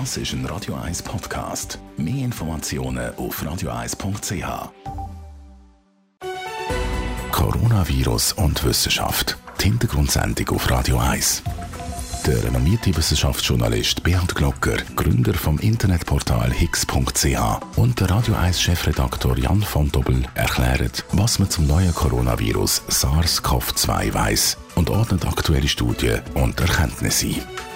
Das ist ein Radio 1 Podcast. Mehr Informationen auf radio1.ch. Coronavirus und Wissenschaft. Die Hintergrundsendung auf Radio 1. Der renommierte Wissenschaftsjournalist Bernd Glocker, Gründer vom Internetportal higgs.ch und der Radio 1 Chefredaktor Jan von Dobbel erklären, was man zum neuen Coronavirus SARS-CoV-2 weiß und ordnet aktuelle Studien und Erkenntnisse ein.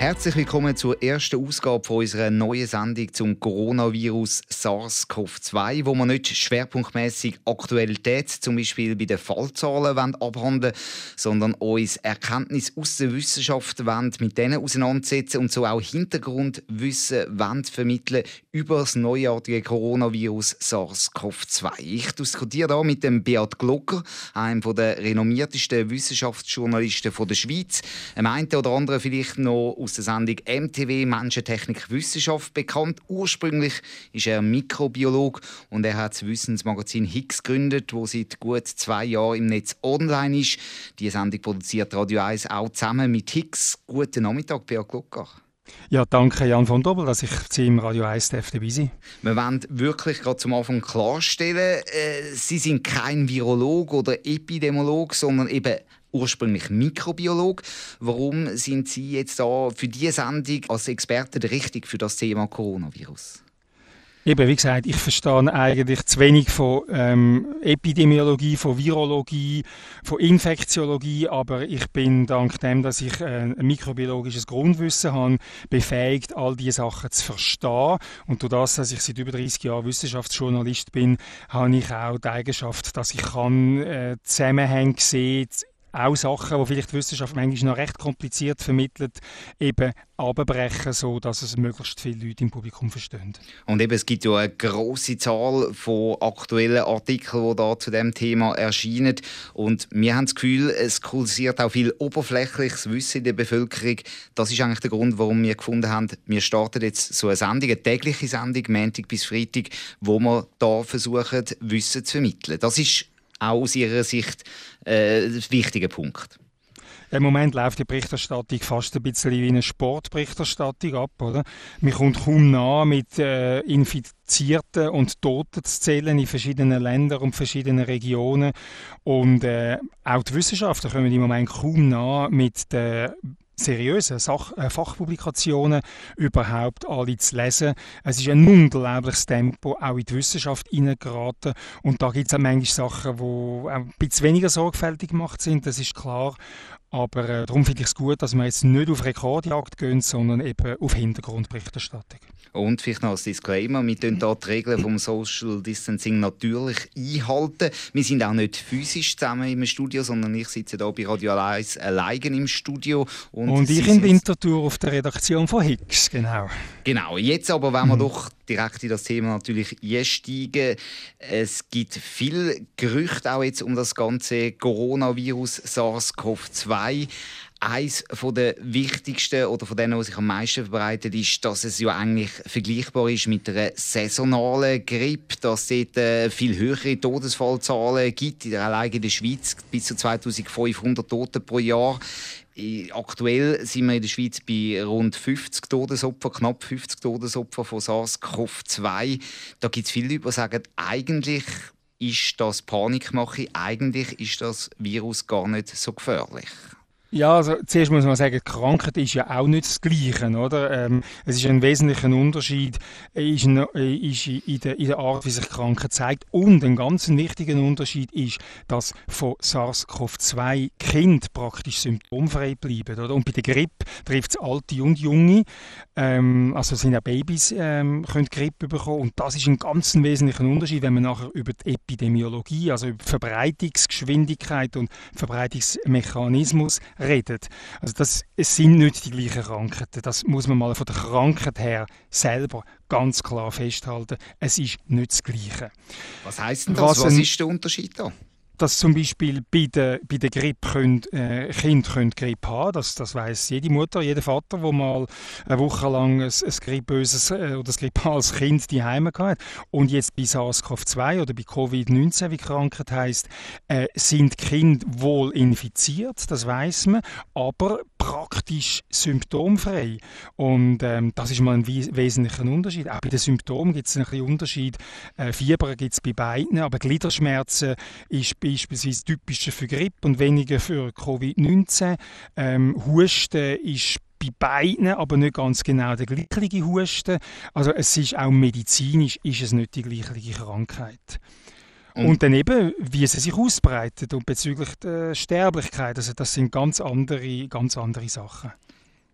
Herzlich willkommen zur ersten Ausgabe von unserer neuen Sendung zum Coronavirus SARS-CoV-2, wo wir nicht schwerpunktmäßig Aktualität, zum Beispiel bei den Fallzahlen, abhandeln sondern uns Erkenntnisse aus der Wissenschaft wollen, mit denen auseinandersetzen und so auch Hintergrundwissen wollen vermitteln über das neuartige Coronavirus SARS-CoV-2. Ich diskutiere da mit dem Beat Glocker, einem der renommiertesten Wissenschaftsjournalisten der Schweiz. Am einen oder anderen vielleicht noch aus aus der Sendung MTW Menschentechnik Wissenschaft bekannt. Ursprünglich ist er Mikrobiolog und er hat das Wissensmagazin Higgs gegründet, wo seit gut zwei Jahren im Netz online ist. Die Sendung produziert Radio 1 auch zusammen mit Higgs. Guten Nachmittag, Björn Glocker. Ja, danke Jan von Dobbel, dass ich Sie im Radio 1 dabei sein Wir wollen wirklich gerade zum Anfang klarstellen, äh, Sie sind kein Virolog oder Epidemiolog, sondern eben ursprünglich Mikrobiolog. Warum sind Sie jetzt da für diese Sendung als Experte richtig für das Thema Coronavirus? Eben, wie gesagt, ich verstehe eigentlich zu wenig von ähm, Epidemiologie, von Virologie, von Infektiologie, aber ich bin dank dem, dass ich äh, ein mikrobiologisches Grundwissen habe, befähigt, all diese Sachen zu verstehen. Und durch das, dass ich seit über 30 Jahren Wissenschaftsjournalist bin, habe ich auch die Eigenschaft, dass ich kann äh, Zusammenhänge sehen, auch Sachen, die vielleicht die Wissenschaft manchmal noch recht kompliziert vermittelt, eben abbrechen, so dass es möglichst viele Leute im Publikum verstehen. Und eben, es gibt ja eine große Zahl von aktuellen Artikeln, die da zu dem Thema erscheinen. Und wir haben das Gefühl, es kursiert auch viel oberflächliches Wissen in der Bevölkerung. Das ist eigentlich der Grund, warum wir gefunden haben, wir starten jetzt so eine Sendung, eine tägliche Sendung, Montag bis Freitag, wo wir da versuchen, Wissen zu vermitteln. Das ist auch aus Ihrer Sicht äh, wichtiger Punkt. Im Moment läuft die Berichterstattung fast ein bisschen wie eine Sportberichterstattung ab. Oder? Man kommt kaum nah mit äh, Infizierten und Toten zu zählen in verschiedenen Ländern und verschiedenen Regionen. Und äh, auch die Wissenschaftler kommen im Moment kaum nah mit den seriösen Sach äh, Fachpublikationen überhaupt alle zu lesen. Es ist ein unglaubliches Tempo auch in die Wissenschaft hineingeraten und da gibt es auch manchmal Sachen, die ein bisschen weniger sorgfältig gemacht sind, das ist klar. Aber äh, darum finde ich es gut, dass wir jetzt nicht auf Rekordjagd gehen, sondern eben auf Hintergrundberichterstattung. Und vielleicht noch als Disclaimer, wir tun hier die Regeln vom Social Distancing natürlich einhalten. Wir sind auch nicht physisch zusammen im Studio, sondern ich sitze hier bei Radio 1 alleine im Studio. Und, und ich in Winterthur auf der Redaktion von Higgs, genau. Genau, jetzt aber wenn wir mhm. doch direkt in das Thema natürlich einsteigen. Es gibt viel Gerüchte auch jetzt um das ganze Coronavirus SARS-CoV-2. Eines der wichtigsten oder von denen, die sich am meisten verbreitet, ist, dass es ja eigentlich vergleichbar ist mit einer saisonalen Grippe, dass es dort äh, viel höhere Todesfallzahlen gibt. Allein in der Schweiz bis zu 2500 Tote pro Jahr. Aktuell sind wir in der Schweiz bei rund 50 Todesopfern, knapp 50 Todesopfern von SARS-CoV-2. Da gibt es viele Leute, die sagen, eigentlich ist das Panikmache, eigentlich ist das Virus gar nicht so gefährlich. Ja, also zuerst muss man sagen, Krankheit ist ja auch nicht das Gleiche, oder? Ähm, es ist ein wesentlicher Unterschied ist, in, ist in, der, in der Art, wie sich Krankheit zeigt. Und ein ganz wichtiger Unterschied ist, dass von SARS-CoV-2 Kind praktisch symptomfrei bleiben, oder? Und bei der Grippe trifft es Alte und Junge. Ähm, also sind auch Babys ähm, können Grippe bekommen. Und das ist ein ganz wesentlicher Unterschied, wenn man nachher über die Epidemiologie, also über die Verbreitungsgeschwindigkeit und Verbreitungsmechanismus redet. Also das es sind nicht die gleichen Krankheiten. Das muss man mal von der Krankheit her selber ganz klar festhalten. Es ist nicht das Gleiche. Was heißt denn das? Was, Was ist der Unterschied da? Dass zum Beispiel bei der, bei der Grippe können, äh, Kinder können Grippe haben das, das weiß jede Mutter, jeder Vater, wo mal eine Woche lang ein, ein grippöses äh, oder ein grippales Kind die hat. Und jetzt bei SARS-CoV-2 oder bei Covid-19, wie Krankheit heisst, äh, sind Kinder wohl infiziert, das weiß man, aber praktisch symptomfrei. Und ähm, das ist mal ein wesentlicher Unterschied. Auch bei den Symptomen gibt es einen Unterschied. Äh, Fieber gibt es bei beiden, aber Gliederschmerzen ist beispielsweise typischer für Grippe und weniger für Covid-19. Ähm, Husten ist bei beiden, aber nicht ganz genau der gleiche Husten. Also es ist auch medizinisch ist es nicht die gleiche Krankheit. Und, und dann eben, wie sie sich ausbreitet und bezüglich der Sterblichkeit. Also das sind ganz andere, ganz andere Sachen.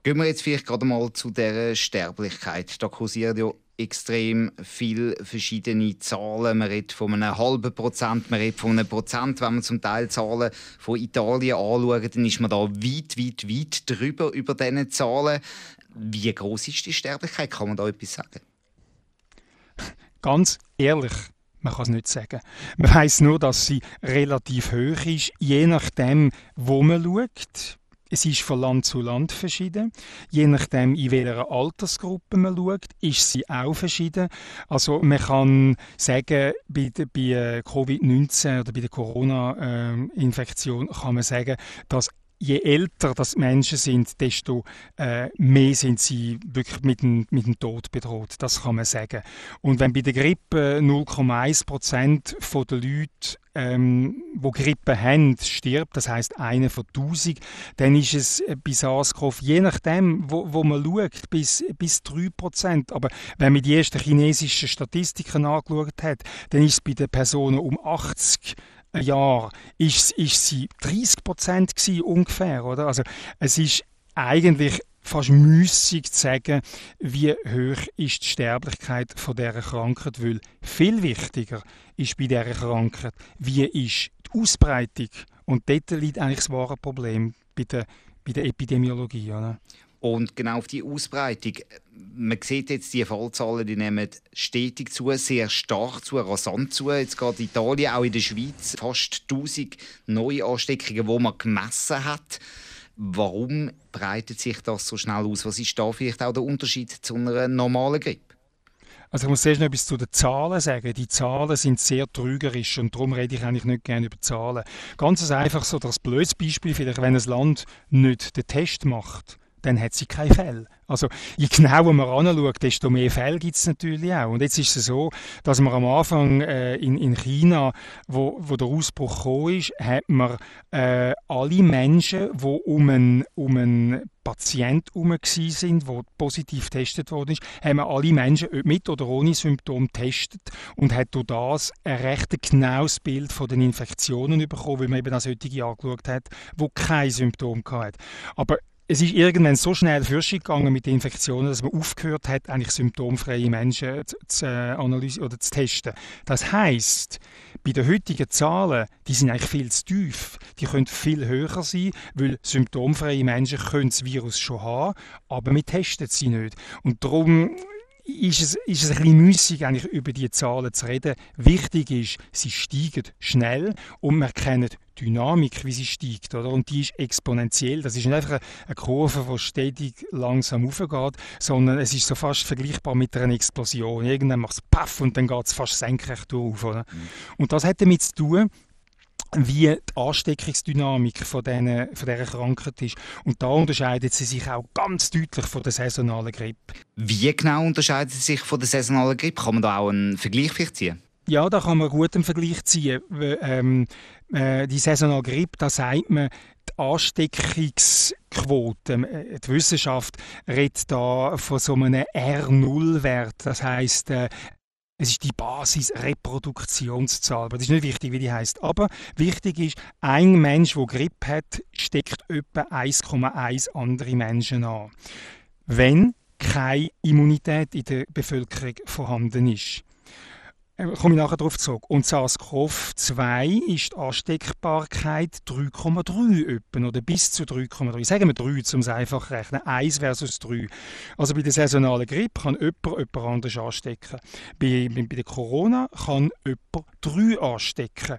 Gehen wir jetzt vielleicht gerade mal zu der Sterblichkeit. Da kursieren ja extrem viele verschiedene Zahlen. Man redet von einem halben Prozent, man redet von einem Prozent. Wenn man zum Teil Zahlen von Italien anschaut, dann ist man da weit, weit, weit drüber über diese Zahlen. Wie groß ist die Sterblichkeit? Kann man da etwas sagen? Ganz ehrlich, man kann es nicht sagen. Man weiß nur, dass sie relativ hoch ist, je nachdem, wo man schaut. Es ist von Land zu Land verschieden. Je nachdem, in welcher Altersgruppe man schaut, ist sie auch verschieden. Also man kann sagen, bei, bei äh, Covid-19 oder bei der Corona-Infektion kann man sagen, dass je älter das Menschen sind, desto äh, mehr sind sie wirklich mit dem, mit dem Tod bedroht. Das kann man sagen. Und wenn bei der Grippe 0,1 Prozent der Leute ähm, wo Grippe haben, stirbt, das heißt eine von 1000, dann ist es äh, bei SARS-CoV, je nachdem, wo, wo man schaut, bis, bis 3%. Aber wenn man die ersten chinesischen Statistiken angeschaut hat, dann ist es bei den Personen um 80 Jahr ist, ist sie 30 Prozent ungefähr, oder? Also es ist eigentlich fast müßig zu sagen, wie hoch ist die Sterblichkeit von dieser Krankheit, weil viel wichtiger ist bei dieser Krankheit, wie ist die Ausbreitung und dort liegt eigentlich das wahre Problem bei der, bei der Epidemiologie. Oder? Und genau auf die Ausbreitung, man sieht jetzt, die Fallzahlen die nehmen stetig zu, sehr stark zu, rasant zu. Jetzt geht Italien, auch in der Schweiz, fast 1000 neue Ansteckungen, die man gemessen hat. Warum breitet sich das so schnell aus? Was ist da vielleicht auch der Unterschied zu einer normalen Grippe? Also ich muss zuerst noch etwas zu den Zahlen sagen. Die Zahlen sind sehr trügerisch und darum rede ich eigentlich nicht gerne über Zahlen. Ganz einfach so das blödes Beispiel, vielleicht wenn ein Land nicht den Test macht dann hat sie keine Fälle. Also je genauer man anschaut, desto mehr Fälle gibt es natürlich auch. Und jetzt ist es so, dass man am Anfang äh, in, in China, wo, wo der Ausbruch gekommen ist, hat man äh, alle Menschen, die um einen, um einen Patient herum sind, der positiv getestet worden ist, haben wir alle Menschen mit oder ohne Symptome getestet und hat durch das ein recht genaues Bild von den Infektionen bekommen, weil man eben auch solche angeschaut hat, die kein Symptom hatten. Aber es ist irgendwann so schnell gegangen mit den Infektionen, dass man aufgehört hat, eigentlich symptomfreie Menschen zu, zu äh, analysieren oder zu testen. Das heißt, bei den heutigen Zahlen, die sind eigentlich viel zu tief. Die können viel höher sein, weil symptomfreie Menschen können das Virus schon haben, aber wir testen sie nicht. Und darum ist es, ist es ein bisschen müßig, eigentlich über die Zahlen zu reden. Wichtig ist, sie steigen schnell und wir kennen Dynamik, wie sie steigt, oder? Und die ist exponentiell. Das ist nicht einfach eine Kurve, die stetig langsam aufgeht, sondern es ist so fast vergleichbar mit einer Explosion. Irgendwann macht es Paff und dann geht es fast senkrecht auf, oder? Mhm. Und das hat damit zu tun, wie die Ansteckungsdynamik von, diesen, von dieser Krankheit ist. Und da unterscheidet sie sich auch ganz deutlich von der saisonalen Grippe. Wie genau unterscheidet sie sich von der saisonalen Grippe? Kann man da auch einen Vergleich ziehen? Ja, da kann man gut einen Vergleich ziehen. Ähm, äh, die saisonale Grippe, da sagt man, die Ansteckungsquote, äh, die Wissenschaft redet da von so einem R0-Wert. Das heißt, äh, es ist die Basis-Reproduktionszahl. Das ist nicht wichtig, wie die heißt. Aber wichtig ist, ein Mensch, der Grippe hat, steckt etwa 1,1 andere Menschen an. Wenn keine Immunität in der Bevölkerung vorhanden ist. Äh, komme ich nachher darauf zurück. Und SARS-CoV-2 ist die Ansteckbarkeit 3,3 oder bis zu 3,3. Sagen wir 3, um es einfach zu rechnen. 1 versus 3. Also bei der saisonalen Grippe kann jemand jemand anders anstecken. Bei, bei, bei der Corona kann jemand 3 anstecken.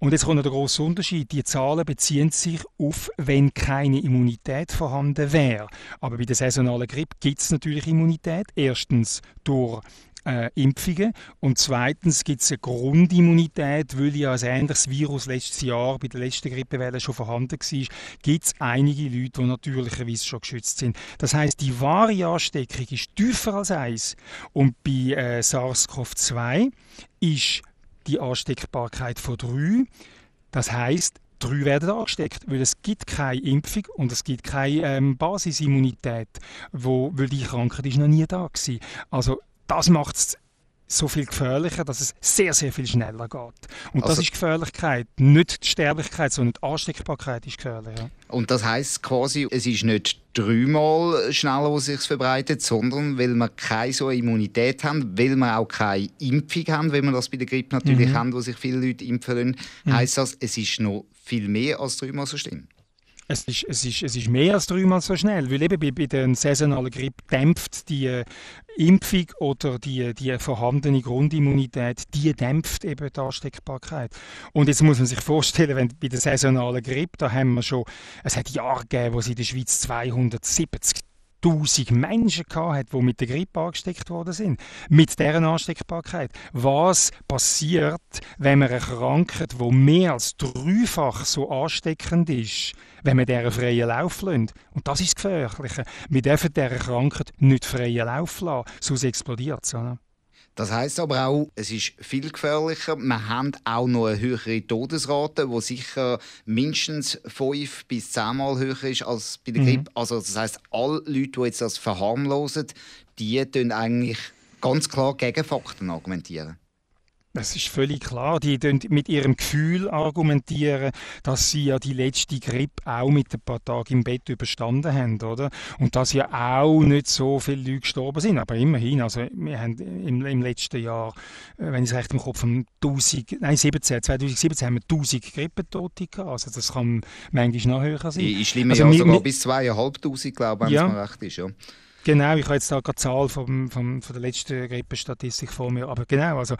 Und jetzt kommt der große Unterschied. Die Zahlen beziehen sich auf, wenn keine Immunität vorhanden wäre. Aber bei der saisonalen Grippe gibt es natürlich Immunität. Erstens durch äh, Impfungen. Und zweitens gibt es eine Grundimmunität, weil ja ein ähnliches Virus letztes Jahr bei der letzten Grippewelle schon vorhanden war, gibt es einige Leute, die natürlicherweise schon geschützt sind. Das heißt, die wahre Ansteckung ist tiefer als eins. Und bei äh, SARS-CoV-2 ist die Ansteckbarkeit von drei. Das heißt, drei werden angesteckt, weil es gibt keine Impfung und es gibt keine ähm, Basisimmunität, wo, weil die Krankheit ist noch nie da war. Also das macht es so viel gefährlicher, dass es sehr, sehr viel schneller geht. Und also, das ist Gefährlichkeit, nicht die Sterblichkeit, sondern die Ansteckbarkeit ist gefährlicher. Und das heißt quasi, es ist nicht dreimal schneller, wo sich verbreitet, sondern weil wir keine so Immunität haben, weil wir auch keine Impfung haben, wenn wir das bei der Grippe natürlich mhm. haben, wo sich viele Leute impfen lassen, mhm. heißt das, es ist noch viel mehr als dreimal so schlimm. Es ist, es, ist, es ist mehr als dreimal so schnell, weil eben bei, bei der saisonalen Grippe dämpft die äh, Impfung oder die, die vorhandene Grundimmunität, die dämpft eben die Ansteckbarkeit. Und jetzt muss man sich vorstellen, wenn bei der saisonalen Grippe, da haben wir schon, es hat Jahre gegeben, wo es in der Schweiz 270 1000 Menschen gehabt, die mit der Grippe angesteckt worden sind. Mit deren Ansteckbarkeit. Was passiert, wenn man Krankheit, die mehr als dreifach so ansteckend ist, wenn man dieser freien Lauf lässt? Und das ist das Gefährliche. Wir dürfen dieser Krankheit nicht freien Lauf lassen, sonst explodiert es. Das heißt aber auch, es ist viel gefährlicher. Wir haben auch noch eine höhere Todesrate, die sicher mindestens fünf bis zehnmal höher ist als bei der mhm. Grippe. Also das heißt, alle Leute, die jetzt das verharmlosen, die tun eigentlich ganz klar gegen Fakten argumentieren. Das ist völlig klar. Die mit ihrem Gefühl argumentieren, dass sie ja die letzte Grippe auch mit ein paar Tagen im Bett überstanden haben, oder? Und dass ja auch nicht so viele Leute gestorben sind. Aber immerhin, also wir haben im, im letzten Jahr, äh, wenn ich es recht im Kopf habe, 1000, nein 17, 2017 haben wir 1000 Grippentote gehabt. Also das kann manchmal noch höher sein. In schlimmen also, Jahren sogar bis 2500, glaube ich, wenn es mir recht ist. Ja. Genau, ich habe jetzt da gerade die Zahl vom, vom, von der letzten Grippenstatistik vor mir. Aber genau, also,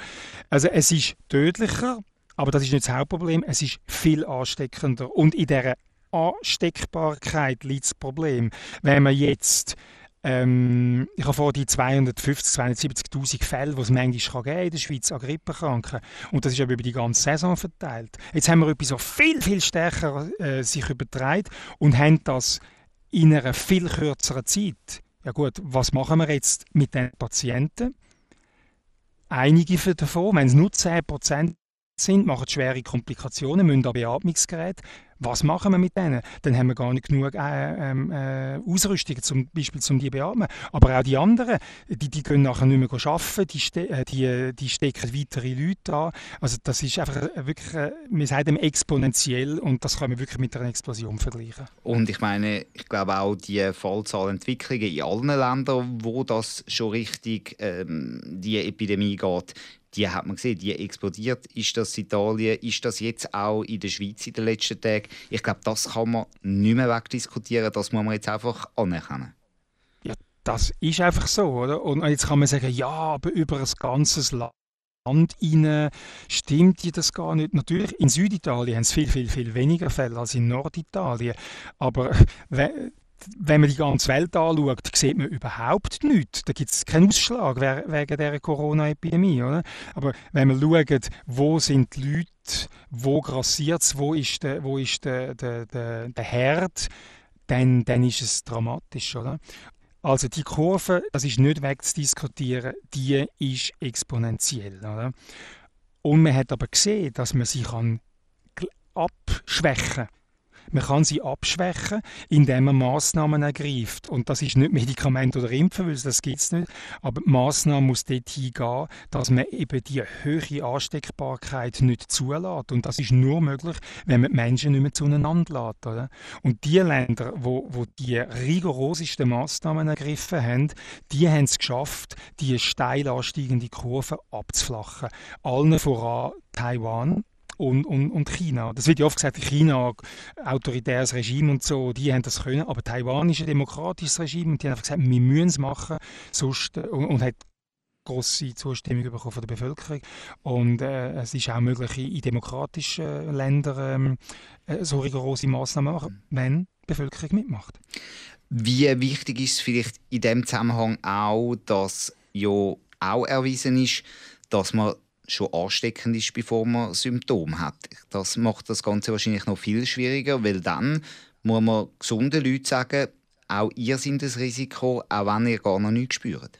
also es ist tödlicher, aber das ist nicht das Hauptproblem. Es ist viel ansteckender. Und in dieser Ansteckbarkeit liegt das Problem. Wenn man jetzt ähm, ich habe vor die 250, 270.000 Fälle, die es manchmal kann in der Schweiz an Grippekranken. Und das ist aber über die ganze Saison verteilt. Jetzt haben wir etwas so viel, viel stärker äh, sich übertragen und haben das in einer viel kürzeren Zeit ja gut, was machen wir jetzt mit den Patienten? Einige davon, wenn es nur 10% sind, machen schwere Komplikationen, müssen an Beatmungsgerät. Was machen wir mit denen? Dann haben wir gar nicht genug äh, ähm, äh, Ausrüstung, zum Beispiel zum die beatmen. Aber auch die anderen, die, die können nachher nicht mehr arbeiten, die, ste äh, die, die stecken weitere Leute an. Also das ist einfach wirklich, äh, wir sagen exponentiell und das kann man wirklich mit einer Explosion vergleichen. Und ich meine, ich glaube auch die Fallzahlentwicklungen in allen Ländern, wo das schon richtig ähm, die Epidemie geht, die hat man gesehen, die explodiert. Ist das Italien? Ist das jetzt auch in der Schweiz in den letzten Tagen? Ich glaube, das kann man nicht mehr wegdiskutieren. Das muss man jetzt einfach anerkennen. Ja, das ist einfach so, oder? Und jetzt kann man sagen, ja, aber über ein ganzes Land rein, stimmt das gar nicht. Natürlich, in Süditalien haben es viel, viel, viel weniger Fälle als in Norditalien. Aber wenn man die ganze Welt anschaut, sieht man überhaupt nichts. Da gibt es keinen Ausschlag wegen der Corona-Epidemie. Aber wenn man schaut, wo sind die Leute, wo grassiert es, wo ist der, wo ist der, der, der, der Herd, dann, dann ist es dramatisch. Oder? Also die Kurve, das ist nicht wegzudiskutieren, die ist exponentiell. Oder? Und man hat aber gesehen, dass man sie abschwächen kann man kann sie abschwächen, indem man Massnahmen ergreift. Und das ist nicht Medikament oder Impfen, weil das gibt es nicht. Aber die Massnahme muss dort hingehen, dass man eben die höhere Ansteckbarkeit nicht zulässt. Und das ist nur möglich, wenn man die Menschen nicht mehr zueinander lässt. Oder? Und die Länder, wo, wo die rigorosesten Massnahmen ergriffen haben, die haben es geschafft, die steil ansteigende Kurve abzuflachen. Allen voran Taiwan und, und, und China. Das wird ja oft gesagt, China, autoritäres Regime und so, die haben das können, aber Taiwan ist ein demokratisches Regime und die haben einfach gesagt, wir müssen es machen, sonst, äh, und, und hat große Zustimmung bekommen von der Bevölkerung. Und äh, es ist auch möglich, in demokratischen Ländern ähm, äh, so rigorose Massnahmen machen, wenn die Bevölkerung mitmacht. Wie wichtig ist es vielleicht in dem Zusammenhang auch, dass ja auch erwiesen ist, dass man schon ansteckend ist, bevor man Symptome hat. Das macht das Ganze wahrscheinlich noch viel schwieriger, weil dann muss man gesunden Leuten sagen, auch ihr seid das Risiko, auch wenn ihr gar noch nichts spürt.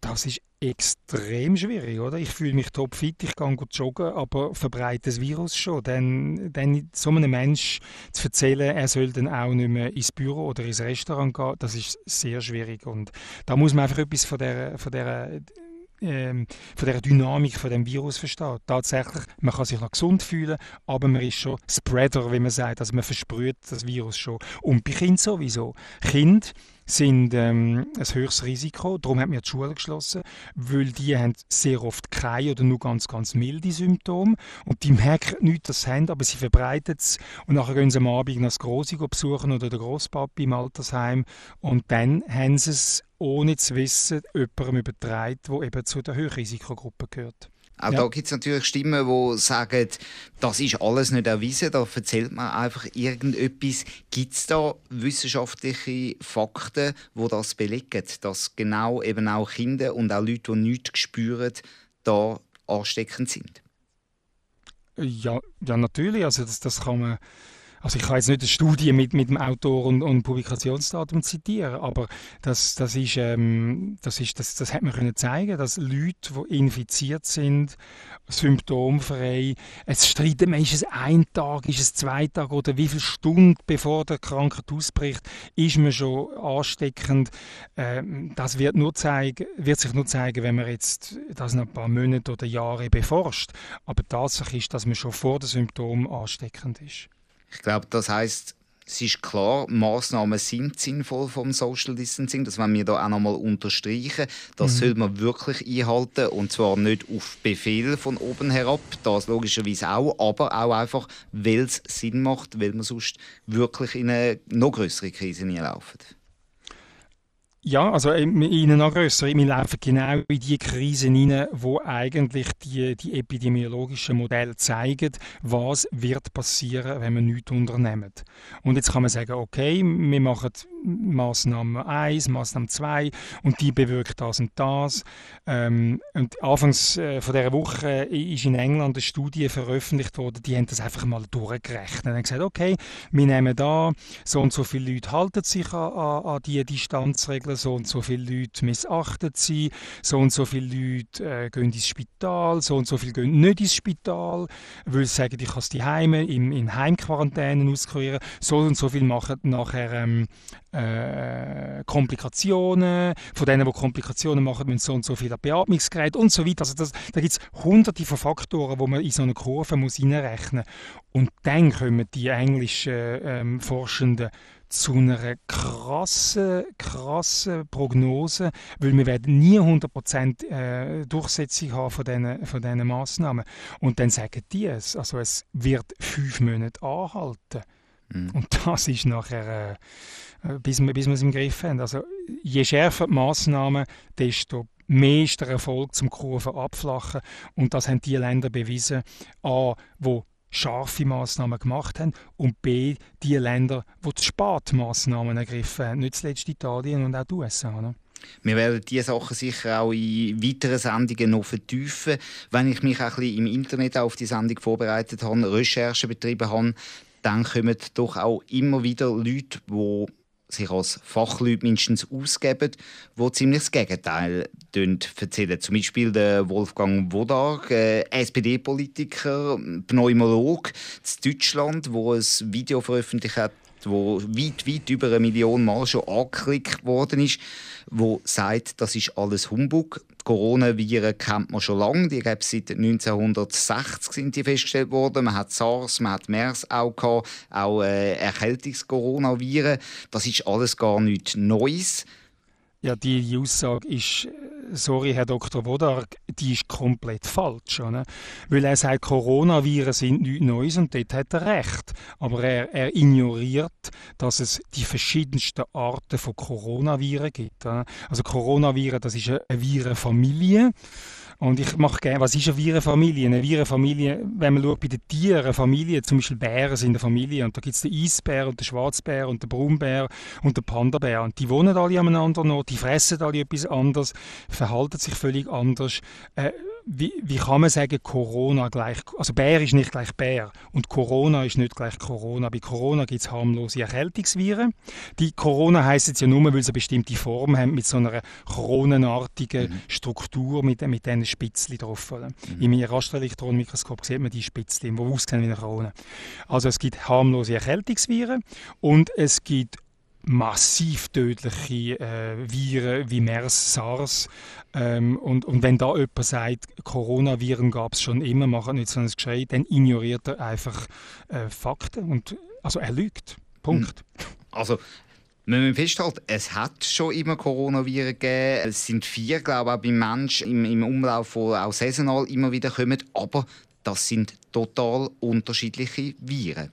Das ist extrem schwierig, oder? Ich fühle mich topfit, ich kann gut joggen, aber verbreite das Virus schon. Dann, dann so einem Mensch zu erzählen, er soll dann auch nicht mehr ins Büro oder ins Restaurant gehen, das ist sehr schwierig. Und da muss man einfach etwas von der, von der ähm, von der Dynamik von dem Virus versteht. Tatsächlich, man kann sich noch gesund fühlen, aber man ist schon Spreader, wie man sagt, also man versprüht das Virus schon. Und bei Kindern sowieso. Kinder sind ähm, ein höchstes Risiko. Darum haben wir die Schule geschlossen, weil die haben sehr oft keine oder nur ganz, ganz milde Symptome. Und die merken nicht, dass sie haben, aber sie verbreiten es. Und nachher gehen sie am Abend das Grosse besuchen oder der Großpapi im Altersheim. Und dann haben sie es, ohne zu wissen, jemandem übertragen, der eben zu der Höchrisikogruppe gehört. Auch ja. da gibt es natürlich Stimmen, die sagen, das ist alles nicht erwiesen, da erzählt man einfach irgendetwas. Gibt es da wissenschaftliche Fakten, die das belegen, dass genau eben auch Kinder und auch Leute, die nichts spüren, da ansteckend sind? Ja, ja natürlich. Also das, das kann man also ich kann jetzt nicht eine Studie mit, mit dem Autor und, und Publikationsdatum zitieren, aber das, das, ist, ähm, das, ist, das, das hat man können zeigen, dass Leute, die infiziert sind, symptomfrei, es streiten ist es ein Tag, ist es zwei Tage oder wie viele Stunden bevor der Krankheit ausbricht, ist man schon ansteckend. Ähm, das wird, nur zeigen, wird sich nur zeigen, wenn man jetzt das noch ein paar Monate oder Jahre beforscht. Aber Tatsache ist, dass man schon vor den Symptomen ansteckend ist. Ich glaube, das heißt, es ist klar, Maßnahmen sind sinnvoll vom Social Distancing. Das wollen wir da auch nochmal unterstreichen. Das mhm. soll man wirklich einhalten und zwar nicht auf Befehl von oben herab, das logischerweise auch, aber auch einfach, weil es Sinn macht, weil man sonst wirklich in eine noch größere Krise laufen. Ja, also in einer größeren, wir laufen genau in die Krisen hinein, wo eigentlich die, die epidemiologischen Modelle zeigen, was wird passieren, wenn wir nichts unternehmen. Und jetzt kann man sagen, okay, wir machen Maßnahme 1, Maßnahme 2 und die bewirkt das und das. Ähm, und anfangs äh, von dieser Woche ist in England eine Studie veröffentlicht worden, die haben das einfach mal durchgerechnet. Und haben gesagt, okay, wir nehmen da, so und so viele Leute halten sich an, an, an die Distanzregeln, so und so viele Leute missachten sie, so und so viele Leute äh, gehen ins Spital, so und so viele gehen nicht ins Spital, weil sie sagen, ich kann die Heime in, in Heimquarantäne auskurieren, so und so viele machen nachher ähm, äh, Komplikationen, von denen, die Komplikationen machen, müssen so und so viele Beatmungsgeräte und so weiter. Also das, da gibt es hunderte von Faktoren, die man in so eine Kurve muss reinrechnen muss. Und dann kommen die englischen ähm, Forschenden zu einer krassen, krassen Prognose, weil wir werden nie 100% äh, Durchsetzung haben von diesen, von diesen Massnahmen. Und dann sagen die es, also es wird fünf Monate anhalten. Mhm. Und das ist nachher... Äh, äh, bis, wir, bis wir es im Griff haben. Also, je schärfer die Massnahmen, desto mehr ist der Erfolg zum Kurven abflachen. Und das haben die Länder bewiesen, A, wo scharfe Massnahmen gemacht haben und B, die Länder, die die Spartmaßnahmen ergriffen haben, nicht zuletzt Italien und auch die USA. Ne? Wir werden diese Sachen sicher auch in weiteren Sendungen noch vertiefen. Wenn ich mich auch ein bisschen im Internet auf die Sendung vorbereitet habe, Recherchen betrieben habe, dann kommen doch auch immer wieder Leute, die sich als Fachleute mindestens ausgeben, die ziemlich das Gegenteil erzählen. Zum Beispiel der Wolfgang Wodarg, äh, SPD-Politiker, Pneumolog in Deutschland, wo ein Video veröffentlicht hat, wo weit, weit über eine Million Mal schon angeklickt worden ist, wo sagt, das ist alles Humbug. Die Coronaviren kennt man schon lange, die gibt seit 1960 sind die festgestellt worden. Man hat SARS, man hat MERS auch gehabt, auch äh, Erkältungs-Coronaviren. Das ist alles gar nichts Neues. Ja, die Aussage ist, sorry, Herr Dr. Wodarg, die ist komplett falsch. Oder? Weil er sagt, Coronaviren sind nichts Neues und dort hat er recht. Aber er, er ignoriert, dass es die verschiedensten Arten von Coronaviren gibt. Oder? Also Coronaviren, das ist eine Virenfamilie. Und ich mache gerne, was ist eine Virenfamilie? Eine Virenfamilie, wenn man schaut bei den Tieren, Familie, zum Beispiel Bären sind eine Familie und da gibt es den Eisbär und den Schwarzbär und den Braunbär und den Pandabär und die wohnen alle an einem anderen Ort, die fressen alle etwas anderes, verhalten sich völlig anders. Äh, wie, wie kann man sagen, Corona gleich, also Bär ist nicht gleich Bär und Corona ist nicht gleich Corona. Bei Corona gibt es harmlose Erkältungsviren. Die Corona heisst jetzt ja nur, weil sie eine bestimmte Form haben, mit so einer kronenartigen mhm. Struktur, mit, mit diesen Spitzchen drauf. Oder? Mhm. Im Rasterelektronenmikroskop sieht man die Spitzchen, die aussehen wie eine Krone. Also es gibt harmlose Erkältungsviren und es gibt massiv tödliche äh, Viren wie MERS, SARS. Ähm, und, und wenn da jemand sagt, Coronaviren gab es schon immer, machen nicht so ein Geschrei, dann ignoriert er einfach äh, Fakten. Und, also er lügt. Punkt. Hm. Also wir müssen festhalten, es hat schon immer Coronaviren gegeben. Es sind vier, glaube ich, auch beim Menschen im, im Umlauf, die auch saisonal immer wieder kommen. Aber das sind total unterschiedliche Viren.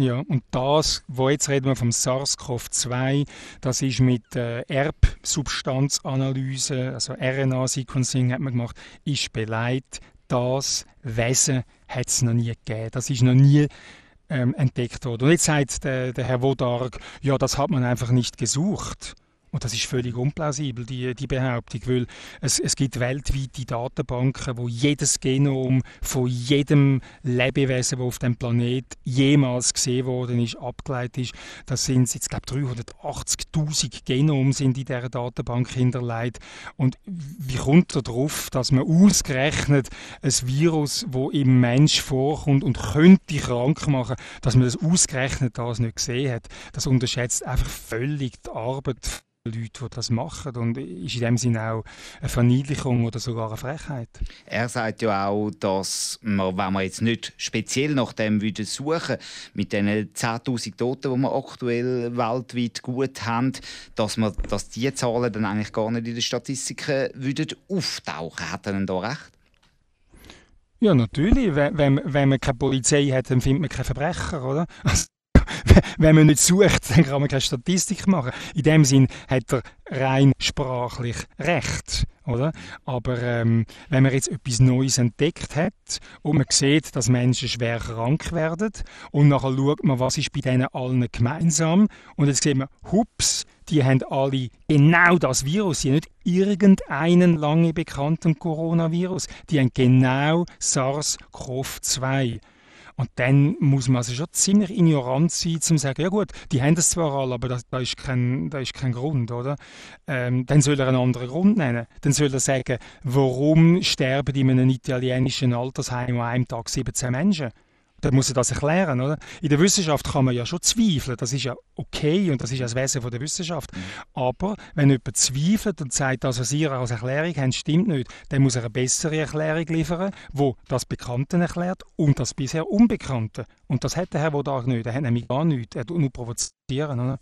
Ja, und das, wo jetzt reden wir vom SARS-CoV-2, das ist mit äh, Erbsubstanzanalyse, also RNA-Sequencing hat man gemacht, ist beleidigt, das Wesen hat es noch nie gegeben. Das ist noch nie ähm, entdeckt worden. Und jetzt sagt der, der Herr Wodarg, ja, das hat man einfach nicht gesucht. Und das ist völlig unplausibel, die, die Behauptung, weil es, es gibt weltweite Datenbanken, wo jedes Genom von jedem Lebewesen, das auf dem Planet jemals gesehen worden ist, abgeleitet ist. Das sind jetzt, glaube 380'000 Genome sind in dieser Datenbank hinterlegt. Und wie kommt er darauf, dass man ausgerechnet ein Virus, wo im Mensch vorkommt und könnte krank machen, dass man das ausgerechnet das nicht gesehen hat? Das unterschätzt einfach völlig die Arbeit Leute, die das machen und ist in dem Sinne auch eine Verniedlichung oder sogar eine Frechheit. Er sagt ja auch, dass man, wenn man jetzt nicht speziell nach dem würde suchen mit den 10'000 Toten, die wir aktuell weltweit gut haben, dass, man, dass diese Zahlen dann eigentlich gar nicht in den Statistiken würden auftauchen. Hat er denn da recht? Ja, natürlich. Wenn, wenn, wenn man keine Polizei hat, dann findet man keine Verbrecher, oder? Also wenn man nicht sucht, dann kann man keine Statistik machen. In dem Sinn hat er rein sprachlich recht, oder? Aber ähm, wenn man jetzt etwas Neues entdeckt hat und man sieht, dass Menschen schwer krank werden und nachher schaut man, was ist bei denen allen gemeinsam und jetzt sieht man, hups, die haben alle genau das Virus. Die haben nicht irgendeinen lange bekannten Coronavirus. Die haben genau SARS-CoV-2. Und dann muss man also schon ziemlich ignorant sein, um zu sagen, ja gut, die haben das zwar alle, aber da, da, ist, kein, da ist kein Grund, oder? Ähm, dann soll er einen anderen Grund nennen. Dann soll er sagen, warum sterben in einem italienischen Altersheim an einem Tag 17 Menschen? Dann muss er das erklären, oder? In der Wissenschaft kann man ja schon zweifeln, das ist ja okay und das ist ja das Wesen von der Wissenschaft. Mhm. Aber wenn jemand zweifelt und sagt, das, was ihr als Erklärung habt, stimmt nicht, dann muss er eine bessere Erklärung liefern, wo das Bekannte erklärt und das bisher Unbekannte. Und das hat der Herr Wodak nicht, er hat nämlich gar nichts, er tut nur provozieren, oder?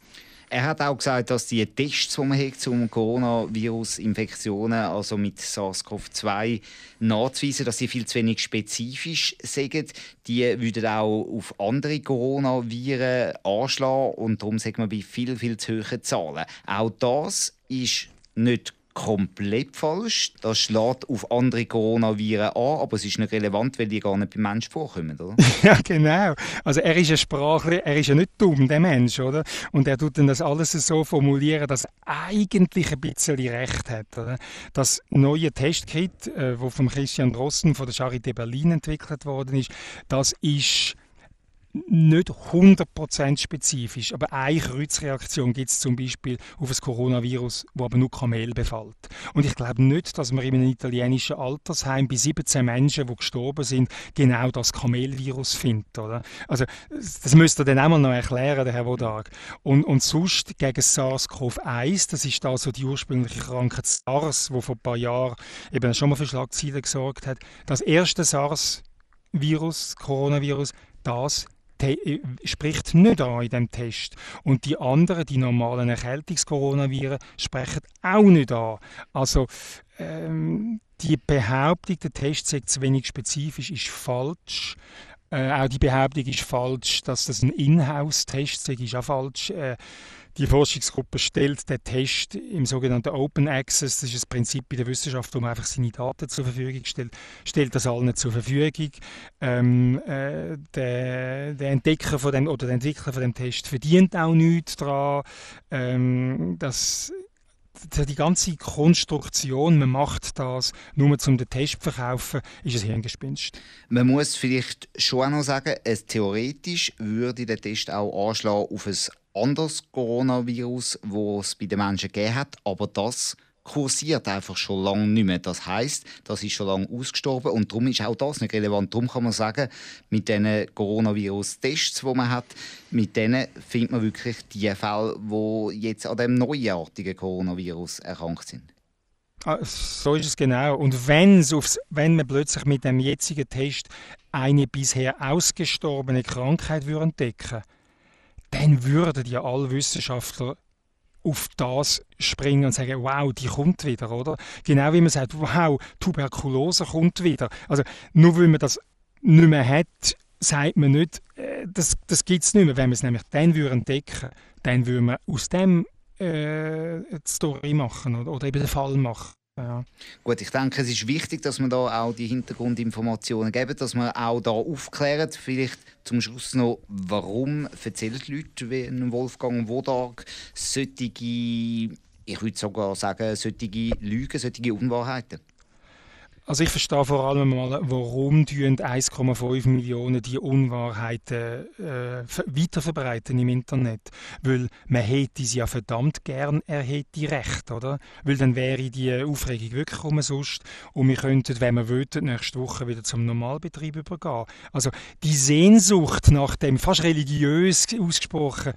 Er hat auch gesagt, dass die Tests, die man hat zum Coronavirus-Infektionen, also mit SARS-CoV-2 nachzuweisen, dass sie viel zu wenig spezifisch sind. Die würden auch auf andere Coronaviren anschlagen und darum sagt man bei viel, viel zu hohen Zahlen. Auch das ist nicht komplett falsch. Das schlägt auf andere Coronaviren an, aber es ist nicht relevant, weil die gar nicht beim Menschen vorkommen, oder? ja, genau. Also er ist ja sprachlich, er ist ja nicht dumm, der Mensch, oder? Und er tut dann das alles so formulieren, dass er eigentlich ein bisschen recht hat, oder? Das neue Testkit, äh, wo von Christian Drosten von der Charité Berlin entwickelt worden ist, das ist nicht 100% spezifisch, aber eine Kreuzreaktion gibt es zum Beispiel auf das Coronavirus, wo aber nur Kamel befällt. Und ich glaube nicht, dass man in einem italienischen Altersheim bei 17 Menschen, die gestorben sind, genau das Kamelvirus findet. Oder? Also das müsste dann auch mal noch erklären, der Herr Wodag. Und, und sonst gegen SARS-CoV-1, das ist also die ursprüngliche Krankheit SARS, die vor ein paar Jahren eben schon mal für Schlagzeilen gesorgt hat. Das erste SARS-Virus, Coronavirus, das spricht nicht an in dem Test. Und die anderen, die normalen Erkältungs-Coronaviren, sprechen auch nicht an. Also ähm, die Behauptung, der Test sei zu wenig spezifisch, ist falsch. Äh, auch die Behauptung ist falsch, dass das ein Inhouse-Test ist, ist auch falsch. Äh, die Forschungsgruppe stellt den Test im sogenannten Open Access, das ist das Prinzip bei der Wissenschaft, wo man einfach seine Daten zur Verfügung stellt, stellt das allen zur Verfügung. Ähm, äh, der, der, Entdecker von dem, oder der Entwickler von dem Test verdient auch nichts daran. Ähm, das die ganze Konstruktion, man macht das nur um den Test zu verkaufen, ist ein Hirngespinst. Man muss vielleicht schon auch noch sagen, es theoretisch würde der Test auch anschlagen auf ein anderes Coronavirus, das es bei den Menschen gegeben hat, aber das kursiert einfach schon lange nicht mehr. Das heißt, das ist schon lange ausgestorben und darum ist auch das nicht relevant. Darum kann man sagen, mit diesen Coronavirus-Tests, die man hat, mit denen findet man wirklich die Fälle, die jetzt an dem neuartigen Coronavirus erkrankt sind. Ah, so ist es genau. Und wenn's aufs, wenn man plötzlich mit dem jetzigen Test eine bisher ausgestorbene Krankheit entdecken würde, dann würden ja alle Wissenschaftler auf das springen und sagen, wow, die kommt wieder, oder? Genau wie man sagt, wow, Tuberkulose kommt wieder. Also nur weil man das nicht mehr hat, sagt man nicht, äh, das, das gibt es nicht mehr. Wenn man es nämlich dann würde entdecken dann würde man aus dem äh, die Story machen oder, oder eben den Fall machen. Ja. Gut, ich denke, es ist wichtig, dass man da auch die Hintergrundinformationen geben, dass man auch da aufklärt. Vielleicht zum Schluss noch, warum erzählen die Leute wie Wolfgang Wodag solche, ich würde sogar sagen, solche Lügen, solche Unwahrheiten? Also ich verstehe vor allem mal, warum 1,5 Millionen die Unwahrheiten äh, weiterverbreiten im Internet. Weil man hätte sie ja verdammt gern, er hätte recht, oder? Weil dann wäre die Aufregung wirklich umsonst und wir könnten, wenn wir wollten, nächste Woche wieder zum Normalbetrieb übergehen. Also die Sehnsucht nach dem fast religiös ausgesprochen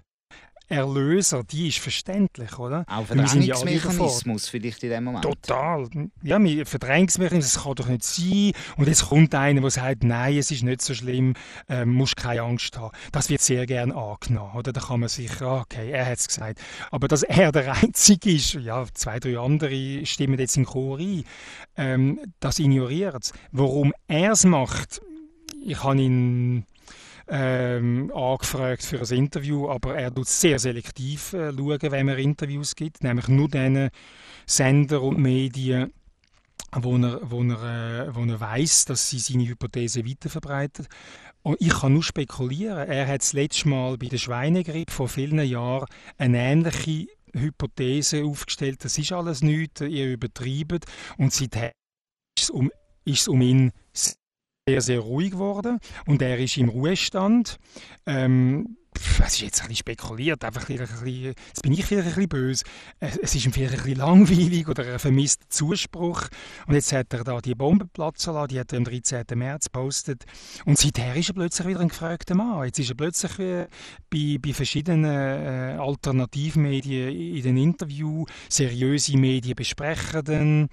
Erlöser, die ist verständlich, oder? Auch Verdrängungsmechanismus ja vielleicht in dem Moment. Total. Ja, Verdrängungsmechanismus, das kann doch nicht sein. Und jetzt kommt einer, der sagt, nein, es ist nicht so schlimm, äh, musst keine Angst haben. Das wird sehr gern angenommen, oder? Da kann man sich, ah, okay, er hat es gesagt. Aber dass er der Einzige ist, ja, zwei, drei andere stimmen jetzt in Chor ein, ähm, das ignoriert es. Warum er es macht, ich habe ihn ähm, angefragt für ein Interview, aber er tut sehr selektiv äh, schauen, wenn er Interviews gibt, nämlich nur den Sender und Medien, wo er, wo er, äh, wo er weiß, dass sie seine Hypothese weiterverbreitet. Und ich kann nur spekulieren. Er hat das letzte Mal bei der Schweinegrippe vor vielen Jahren eine ähnliche Hypothese aufgestellt. Das ist alles nichts, ihr übertreibt. Und seither ist es um, ist es um ihn sehr, sehr ruhig geworden und er ist im Ruhestand. Ähm, es ist jetzt ein bisschen spekuliert, einfach ein bisschen, jetzt bin ich vielleicht ein bisschen böse, es ist ihm vielleicht ein bisschen langweilig oder er vermisst Zuspruch und jetzt hat er da die Bombe platzen lassen, die hat er am 13. März gepostet und seither ist er plötzlich wieder ein gefragter Mann. Jetzt ist er plötzlich äh, bei, bei verschiedenen äh, Alternativmedien in den Interviews, seriöse Medien besprechen dann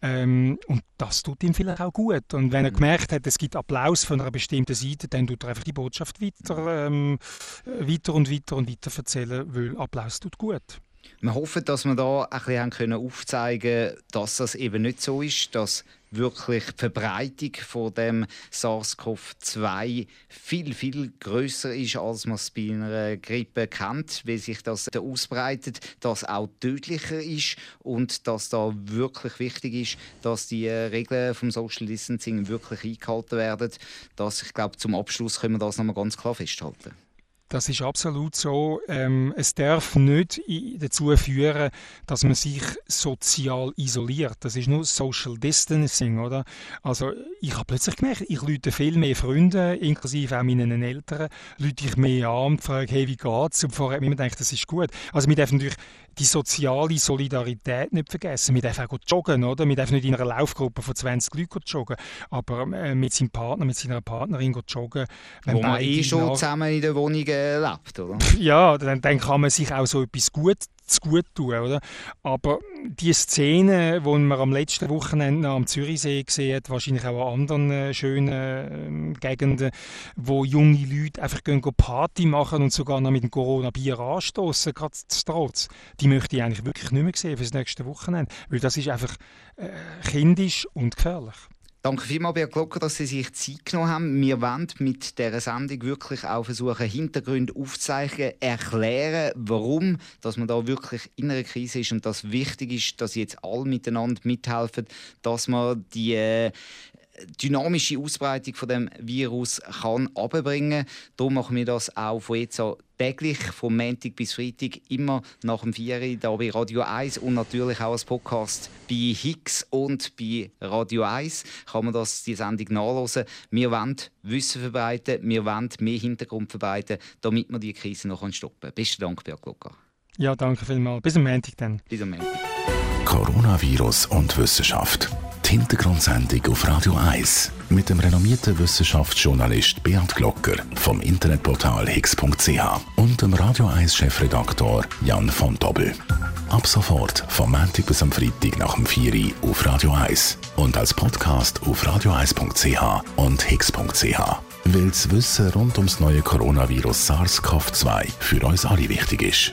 ähm, und das tut ihm vielleicht auch gut. Und wenn er mhm. gemerkt hat, es gibt Applaus von einer bestimmten Seite, dann tut er einfach die Botschaft weiter, ähm, weiter und weiter und weiter erzählen, weil Applaus tut gut. Wir hoffen, dass wir da ein bisschen aufzeigen können, dass das eben nicht so ist, dass wirklich die Verbreitung von dem SARS-CoV-2 viel, viel größer ist, als man es bei einer Grippe kennt, wie sich das ausbreitet, dass auch tödlicher ist und dass da wirklich wichtig ist, dass die Regeln vom Social Distancing wirklich eingehalten werden. Das, ich glaube, zum Abschluss können wir das nochmal ganz klar festhalten. Das ist absolut so. Ähm, es darf nicht dazu führen, dass man sich sozial isoliert. Das ist nur Social Distancing, oder? Also ich habe plötzlich gemerkt, ich lüte viel mehr Freunde, inklusive auch meinen Eltern, lüte ich mehr an und frage, hey, wie geht's? Und vorher ich mir gedacht, das ist gut. Also wir dürfen natürlich die soziale Solidarität nicht vergessen. Wir dürfen auch joggen, oder? Wir dürfen nicht in einer Laufgruppe von 20 Leuten joggen, aber äh, mit seinem Partner, mit seiner Partnerin joggen. Wo man eh schon zusammen in der Wohnung äh, lebt, oder? Ja, dann, dann kann man sich auch so etwas gut zu gut tun, oder? Aber die Szene, die man am letzten Wochenende am Zürichsee gesehen hat, wahrscheinlich auch an anderen äh, schönen äh, Gegenden, wo junge Leute einfach gehen, gehen Party machen und sogar noch mit dem Corona-Bier anstoßen, gerade trotz, die möchte ich eigentlich wirklich nicht mehr sehen für das nächste Wochenende, weil das ist einfach äh, kindisch und gefährlich. Danke vielmals, Bert Glocker, dass Sie sich Zeit genommen haben. Wir wollen mit dieser Sendung wirklich auch versuchen, Hintergründe aufzuzeichnen, erklären, warum dass man da wirklich in einer Krise ist und dass wichtig ist, dass jetzt alle miteinander mithelfen, dass man die äh, dynamische Ausbreitung von dem Virus kann abbringen. Darum machen wir das auch von jetzt an täglich, vom Montag bis Freitag, immer nach dem 4 hier bei Radio 1 und natürlich auch als Podcast bei Hicks und bei Radio 1 kann man das, die Sendung nachlesen. Wir wollen Wissen verbreiten, wir wollen mehr Hintergrund verbreiten, damit wir die Krise noch stoppen können. Besten Dank, Björn Glocker. Ja, danke vielmals. Bis am Montag dann. Bis am Montag. Coronavirus und Wissenschaft. Die Hintergrundsendung auf Radio 1 mit dem renommierten Wissenschaftsjournalist Beat Glocker vom Internetportal higgs.ch und dem Radio 1 Chefredaktor Jan von Dobbel. Ab sofort vom Montag bis am Freitag nach dem 4 Uhr auf Radio 1 und als Podcast auf radio1.ch und higgs.ch. Weil das Wissen rund ums neue Coronavirus SARS-CoV-2 für uns alle wichtig ist.